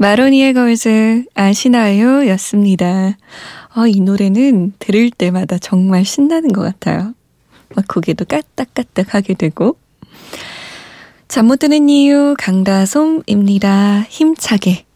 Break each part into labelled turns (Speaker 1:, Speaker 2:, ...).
Speaker 1: 마로니의 걸즈 아시나요? 였습니다. 어, 이 노래는 들을 때마다 정말 신나는 것 같아요. 막 고개도 까딱까딱 하게 되고. 잠 못 드는 이유 강다솜입니다. 힘차게,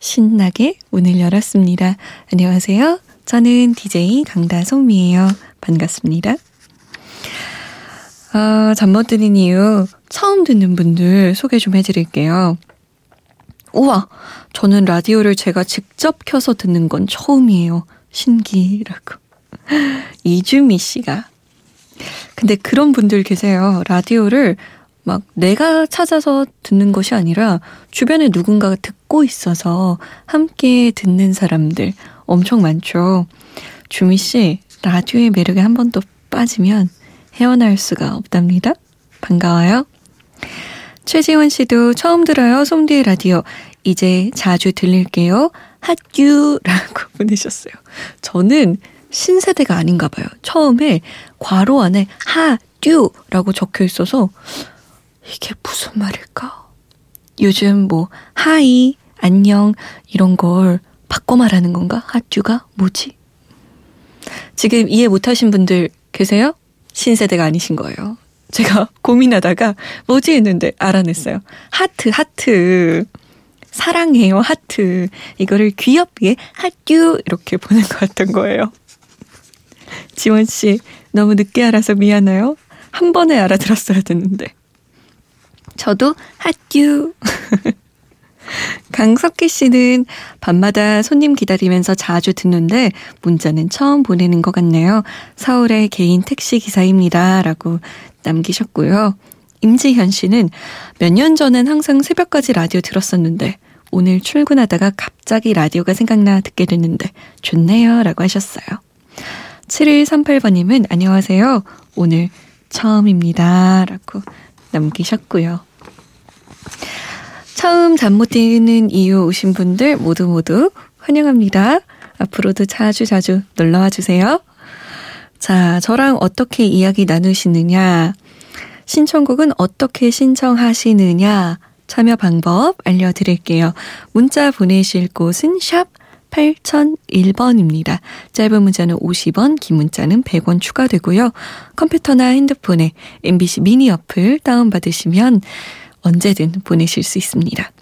Speaker 1: 신나게 문을 열었습니다. 안녕하세요. 저는 DJ 강다솜이에요. 반갑습니다. 어, 잠못 드는 이유 처음 듣는 분들 소개 좀 해드릴게요. 우와, 저는 라디오를 제가 직접 켜서 듣는 건 처음이에요. 신기라고. 이주미 씨가. 근데 그런 분들 계세요. 라디오를 막 내가 찾아서 듣는 것이 아니라 주변에 누군가가 듣고 있어서 함께 듣는 사람들 엄청 많죠. 주미 씨, 라디오의 매력에 한번더 빠지면 헤어날 수가 없답니다. 반가워요. 최지원 씨도 처음 들어요. 솜디의 라디오. 이제 자주 들릴게요. 핫규라고 보내셨어요. 저는 신세대가 아닌가 봐요. 처음에 괄호 안에 하듀라고 적혀 있어서 이게 무슨 말일까? 요즘 뭐 하이, 안녕 이런 걸 바꿔 말하는 건가? 핫듀가 뭐지? 지금 이해 못하신 분들 계세요? 신세대가 아니신 거예요. 제가 고민하다가 뭐지 했는데 알아냈어요. 하트, 하트. 사랑해요, 하트. 이거를 귀엽게 하듀 이렇게 보낸 것 같던 거예요. 지원 씨, 너무 늦게 알아서 미안해요. 한 번에 알아들었어야 됐는데. 저도 하듀. 강석희 씨는 밤마다 손님 기다리면서 자주 듣는데 문자는 처음 보내는 것 같네요. 서울의 개인 택시 기사입니다. 라고 남기셨고요. 임지현 씨는 몇 년 전엔 항상 새벽까지 라디오 들었었는데 오늘 출근하다가 갑자기 라디오가 생각나 듣게 됐는데 좋네요. 라고 하셨어요. 7138번님은 안녕하세요. 오늘 처음입니다. 라고 남기셨고요. 처음 잠 못 드는 이유 오신 분들 모두 모두 환영합니다. 앞으로도 자주 자주 놀러와 주세요. 자, 저랑 어떻게 이야기 나누시느냐, 신청곡은 어떻게 신청하시느냐, 참여 방법 알려드릴게요. 문자 보내실 곳은 샵 8001번입니다. 짧은 문자는 50원, 긴 문자는 100원 추가되고요. 컴퓨터나 핸드폰에 MBC 미니 어플 다운받으시면 언제든 보내실 수 있습니다.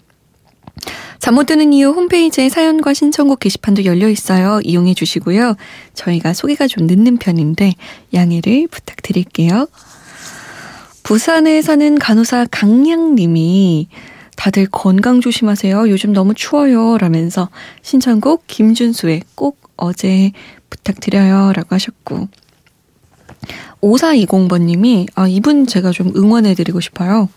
Speaker 1: 잠 못 드는 이유 홈페이지에 사연과 신청곡 게시판도 열려 있어요. 이용해 주시고요. 저희가 소개가 좀 늦는 편인데 양해를 부탁드릴게요. 부산에 사는 간호사 강양님이 다들 건강 조심하세요. 요즘 너무 추워요. 라면서 신청곡 김준수의 꼭 어제 부탁드려요. 라고 하셨고. 5420번님이, 아, 이분 제가 좀 응원해드리고 싶어요.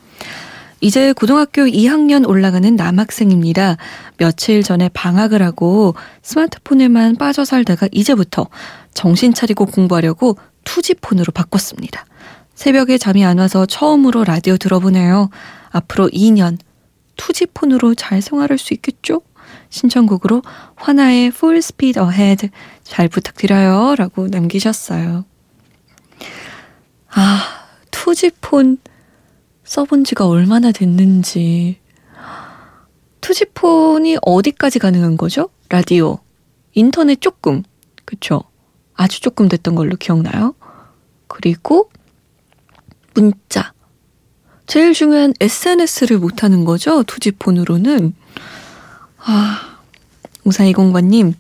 Speaker 1: 이제 고등학교 2학년 올라가는 남학생입니다. 며칠 전에 방학을 하고 스마트폰에만 빠져 살다가 이제부터 정신 차리고 공부하려고 투지폰으로 바꿨습니다. 새벽에 잠이 안 와서 처음으로 라디오 들어보네요. 앞으로 2년 투지폰으로 잘 생활할 수 있겠죠? 신청곡으로 화나의 Full Speed Ahead 잘 부탁드려요. 라고 남기셨어요. 아, 투지폰 써본 지가 얼마나 됐는지. 투지폰이 어디까지 가능한 거죠? 라디오. 인터넷 조금. 그쵸? 아주 조금 됐던 걸로 기억나요? 그리고 문자. 제일 중요한 SNS를 못하는 거죠? 투지폰으로는. 아, 5420번님,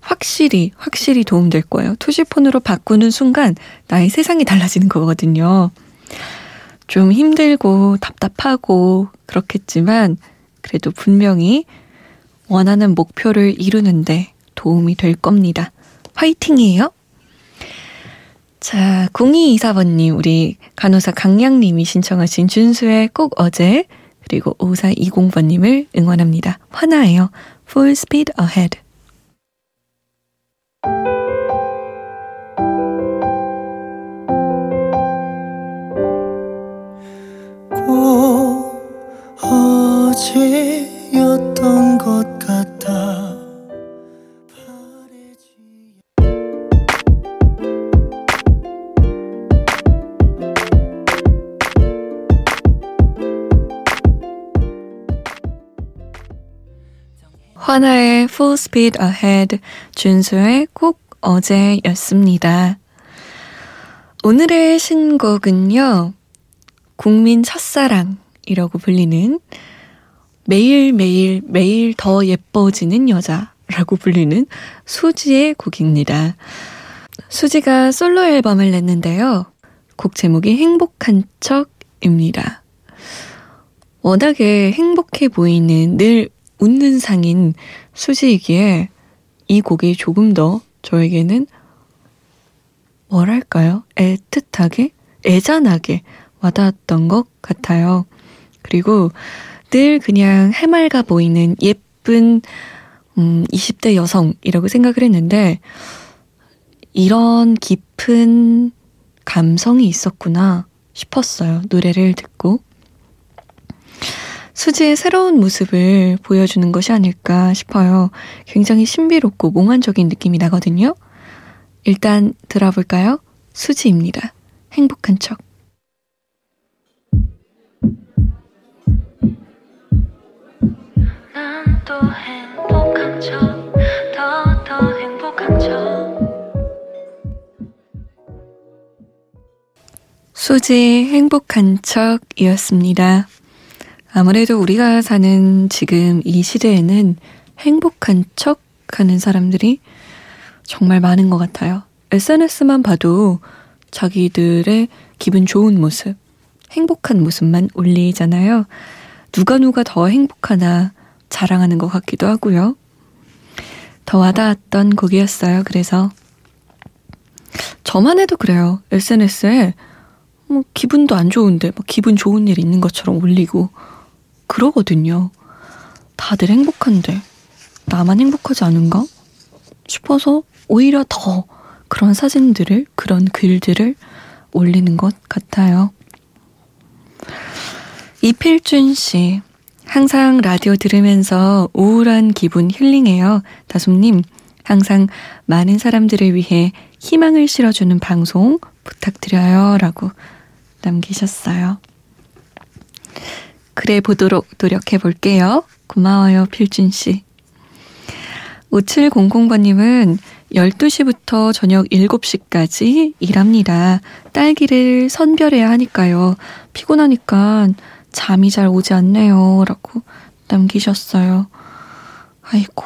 Speaker 1: 확실히, 확실히 도움될 거예요. 투지폰으로 바꾸는 순간 나의 세상이 달라지는 거거든요. 좀 힘들고 답답하고 그렇겠지만 그래도 분명히 원하는 목표를 이루는데 도움이 될 겁니다. 화이팅이에요. 자, 0224번님, 우리 간호사 강양님이 신청하신 준수의 꼭 어제, 그리고 5420번님을 응원합니다. 화나예요. Full speed ahead. 어제였던 것 같아 화나의 Full Speed Ahead, 준수의 꼭 어제였습니다. 오늘의 신곡은요, 국민 첫사랑이라고 불리는 매일매일 매일 더 예뻐지는 여자라고 불리는 수지의 곡입니다. 수지가 솔로 앨범을 냈는데요. 곡 제목이 행복한 척입니다. 워낙에 행복해 보이는 늘 웃는 상인 수지이기에 이 곡이 조금 더 저에게는 뭐랄까요? 애틋하게, 애잔하게 와닿았던 것 같아요. 그리고 늘 그냥 해맑아 보이는 예쁜 음, 20대 여성이라고 생각을 했는데 이런 깊은 감성이 있었구나 싶었어요. 노래를 듣고. 수지의 새로운 모습을 보여주는 것이 아닐까 싶어요. 굉장히 신비롭고 몽환적인 느낌이 나거든요. 일단 들어볼까요? 수지입니다. 행복한 척. 수지의 행복한 척이었습니다. 아무래도 우리가 사는 지금 이 시대에는 행복한 척 하는 사람들이 정말 많은 것 같아요. SNS만 봐도 자기들의 기분 좋은 모습, 행복한 모습만 올리잖아요. 누가 누가 더 행복하나 자랑하는 것 같기도 하고요. 더 와닿았던 곡이었어요. 그래서 저만 해도 그래요. SNS에 뭐 기분도 안 좋은데 막 기분 좋은 일 있는 것처럼 올리고 그러거든요. 다들 행복한데 나만 행복하지 않은가 싶어서 오히려 더 그런 사진들을 그런 글들을 올리는 것 같아요. 이필준 씨 항상 라디오 들으면서 우울한 기분 힐링해요. 다솜님 항상 많은 사람들을 위해 희망을 실어주는 방송 부탁드려요. 라고 남기셨어요. 그래 보도록 노력해 볼게요. 고마워요, 필준 씨. 5700번님은 12시부터 저녁 7시까지 일합니다. 딸기를 선별해야 하니까요. 피곤하니까 잠이 잘 오지 않네요. 라고 남기셨어요. 아이고.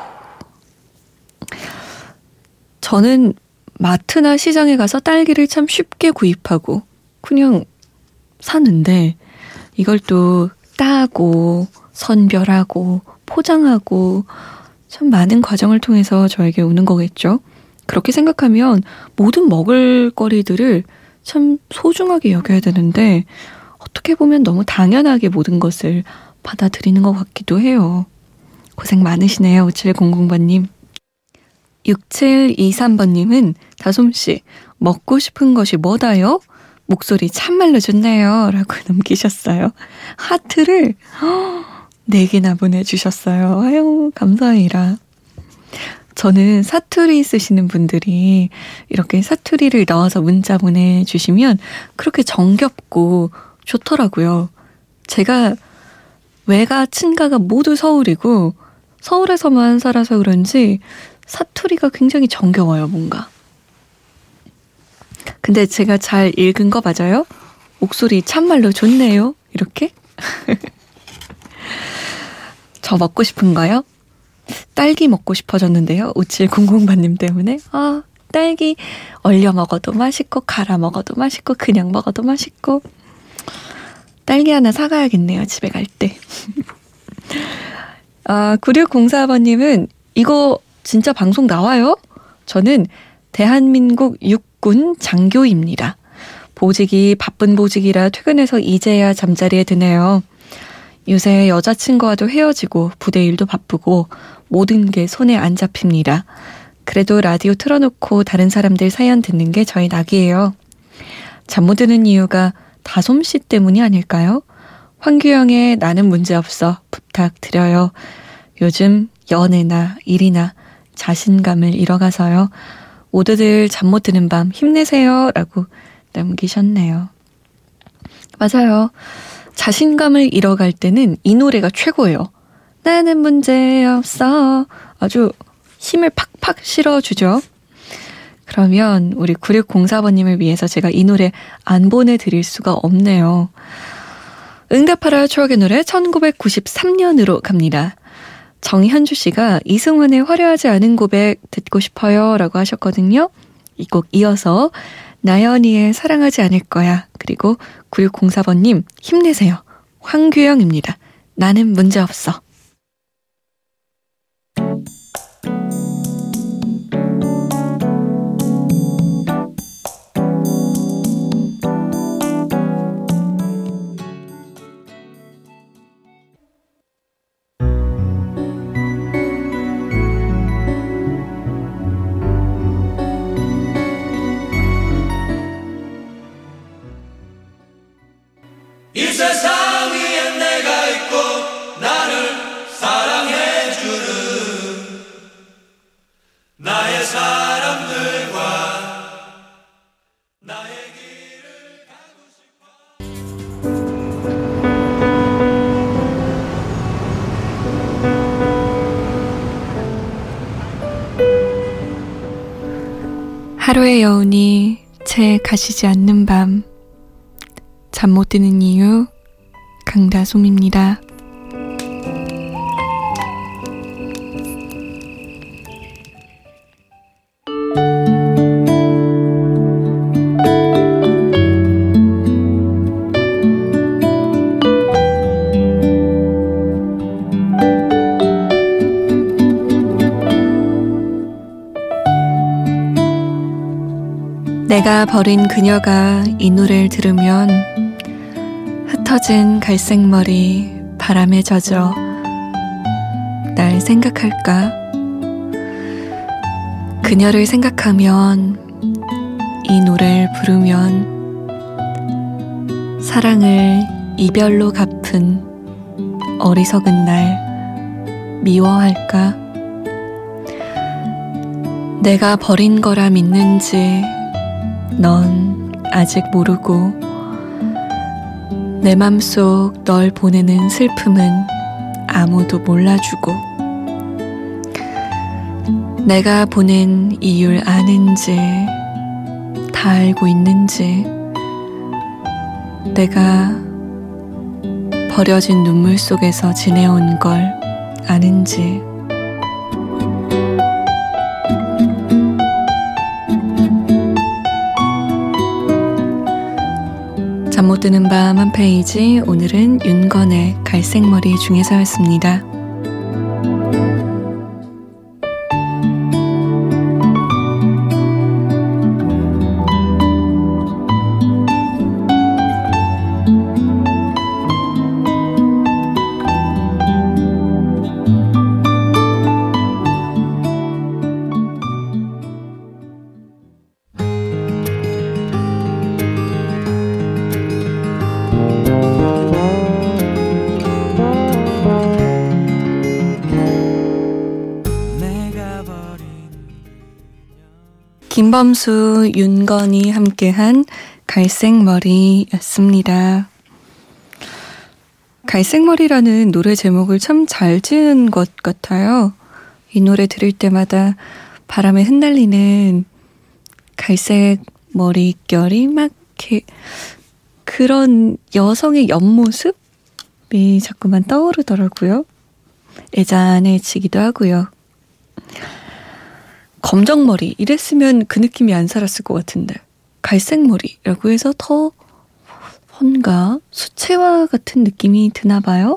Speaker 1: 저는 마트나 시장에 가서 딸기를 참 쉽게 구입하고 그냥 사는데 이걸 또 따고 선별하고 포장하고 참 많은 과정을 통해서 저에게 오는 거겠죠. 그렇게 생각하면 모든 먹을 거리들을 참 소중하게 여겨야 되는데 어떻게 보면 너무 당연하게 모든 것을 받아들이는 것 같기도 해요. 고생 많으시네요. 5700번님. 6723번님은 다솜씨, 먹고 싶은 것이 뭐다요? 목소리 참말로 좋네요. 라고 남기셨어요. 하트를 4개나 보내주셨어요. 아유, 감사해라. 저는 사투리 쓰시는 분들이 이렇게 사투리를 넣어서 문자 보내주시면 그렇게 정겹고 좋더라고요. 제가 외가, 친가가 모두 서울이고 서울에서만 살아서 그런지 사투리가 굉장히 정겨워요, 뭔가. 근데 제가 잘 읽은 거 맞아요? 목소리 참말로 좋네요. 이렇게? 저 먹고 싶은가요? 딸기 먹고 싶어졌는데요. 5700번님 때문에. 아, 딸기 얼려 먹어도 맛있고, 갈아 먹어도 맛있고, 그냥 먹어도 맛있고. 딸기 하나 사가야겠네요. 집에 갈 때. 아, 9604번님은 이거 진짜 방송 나와요? 저는 대한민국 6 일꾼 장교입니다. 보직이 바쁜 보직이라 퇴근해서 이제야 잠자리에 드네요. 요새 여자친구와도 헤어지고 부대 일도 바쁘고 모든 게 손에 안 잡힙니다. 그래도 라디오 틀어놓고 다른 사람들 사연 듣는 게 저희 낙이에요. 잠 못 드는 이유가 다솜씨 때문이 아닐까요? 황규영의 나는 문제없어 부탁드려요. 요즘 연애나 일이나 자신감을 잃어가서요. 모두들 잠 못 드는 밤 힘내세요. 라고 남기셨네요. 맞아요. 자신감을 잃어갈 때는 이 노래가 최고예요. 나는 문제없어. 아주 힘을 팍팍 실어주죠. 그러면 우리 9604번님을 위해서 제가 이 노래 안 보내드릴 수가 없네요. 응답하라 추억의 노래 1993년으로 갑니다. 정현주 씨가 이승환의 화려하지 않은 고백 듣고 싶어요 라고 하셨거든요. 이 곡 이어서 나연이의 사랑하지 않을 거야. 그리고 9604번님 힘내세요. 황규영입니다. 나는 문제없어. 채 가시지 않는 밤. 잠 못 드는 이유, 강다솜입니다. 내가 버린 그녀가 이 노래를 들으면 흩어진 갈색 머리 바람에 젖어 날 생각할까? 그녀를 생각하면 이 노래를 부르면 사랑을 이별로 갚은 어리석은 날 미워할까? 내가 버린 거라 믿는지 넌 아직 모르고 내 맘속 널 보내는 슬픔은 아무도 몰라주고 내가 보낸 이유를 아는지 다 알고 있는지 내가 버려진 눈물 속에서 지내온 걸 아는지 잠 못 드는 밤 한 페이지 오늘은 윤건의 갈색머리 중에서였습니다. 김범수, 윤건이 함께한 갈색머리였습니다. 갈색머리라는 노래 제목을 참 잘 지은 것 같아요. 이 노래 들을 때마다 바람에 흩날리는 갈색 머리결이 막 그런 여성의 옆모습이 자꾸만 떠오르더라고요. 애잔해지기도 하고요. 검정머리 이랬으면 그 느낌이 안 살았을 것 같은데 갈색머리라고 해서 더 뭔가 수채화 같은 느낌이 드나 봐요.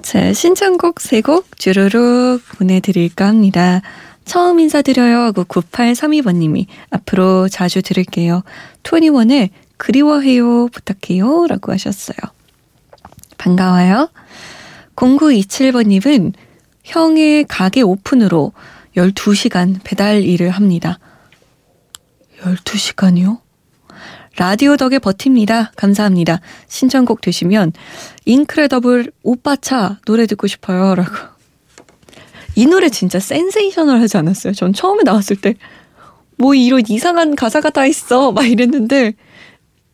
Speaker 1: 자, 신청곡 세곡 주르륵 보내드릴까 합니다. 처음 인사드려요 하고 9832번님이 앞으로 자주 들을게요. 21의 그리워해요 부탁해요 라고 하셨어요. 반가워요. 0927번님은 형의 가게 오픈으로 12시간 배달 일을 합니다. 12시간이요? 라디오 덕에 버팁니다. 감사합니다. 신청곡 되시면 인크레더블 오빠차 노래 듣고 싶어요. 라고. 이 노래 진짜 센세이셔널 하지 않았어요? 전 처음에 나왔을 때, 뭐 이런 이상한 가사가 다 있어. 막 이랬는데,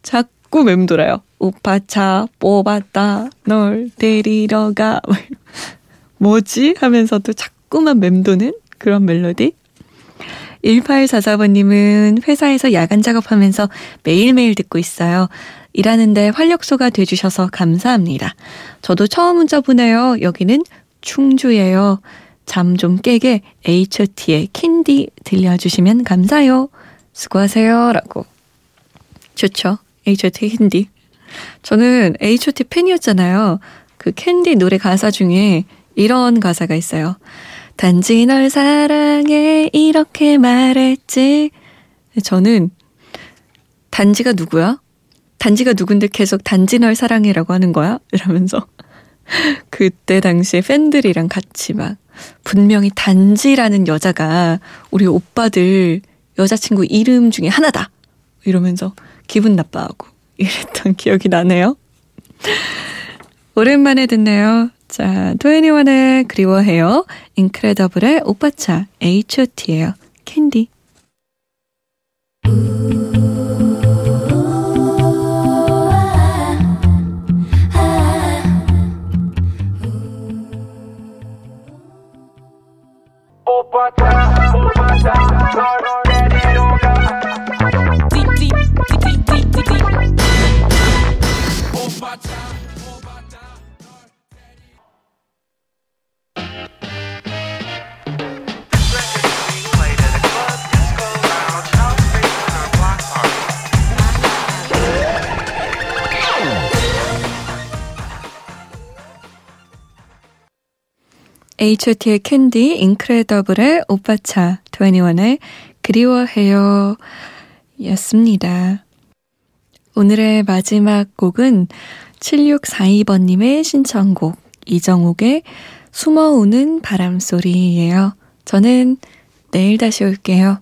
Speaker 1: 자꾸 맴돌아요. 오빠차 뽑았다. 널 데리러 가. 뭐지? 하면서도 자꾸만 맴도는 그런 멜로디. 1844번님은 회사에서 야간 작업하면서 매일매일 듣고 있어요. 일하는데 활력소가 돼주셔서 감사합니다. 저도 처음 문자 보내요. 여기는 충주예요. 잠 좀 깨게 H.O.T의 캔디 들려주시면 감사요. 수고하세요. 라고. 좋죠. H.O.T 캔디. 저는 H.O.T 팬이었잖아요. 그 캔디 노래 가사 중에 이런 가사가 있어요. 단지 널 사랑해 이렇게 말했지. 저는 단지가 누구야? 단지가 누군데 계속 단지 널 사랑해라고 하는 거야? 이러면서 그때 당시에 팬들이랑 같이 막 분명히 단지라는 여자가 우리 오빠들 여자친구 이름 중에 하나다. 이러면서 기분 나빠하고 이랬던 기억이 나네요. 오랜만에 듣네요. 자, 도애니원의 그리워해요. 인크레더블의 오빠차 H.O.T예요. 캔디. H.O.T의 캔디, 인크레더블의 오빠차, 21의 그리워해요 였습니다. 오늘의 마지막 곡은 7642번님의 신청곡, 이정옥의 숨어오는 바람소리예요. 저는 내일 다시 올게요.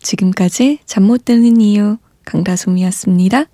Speaker 1: 지금까지 잠 못 드는 이유 강다솜이었습니다.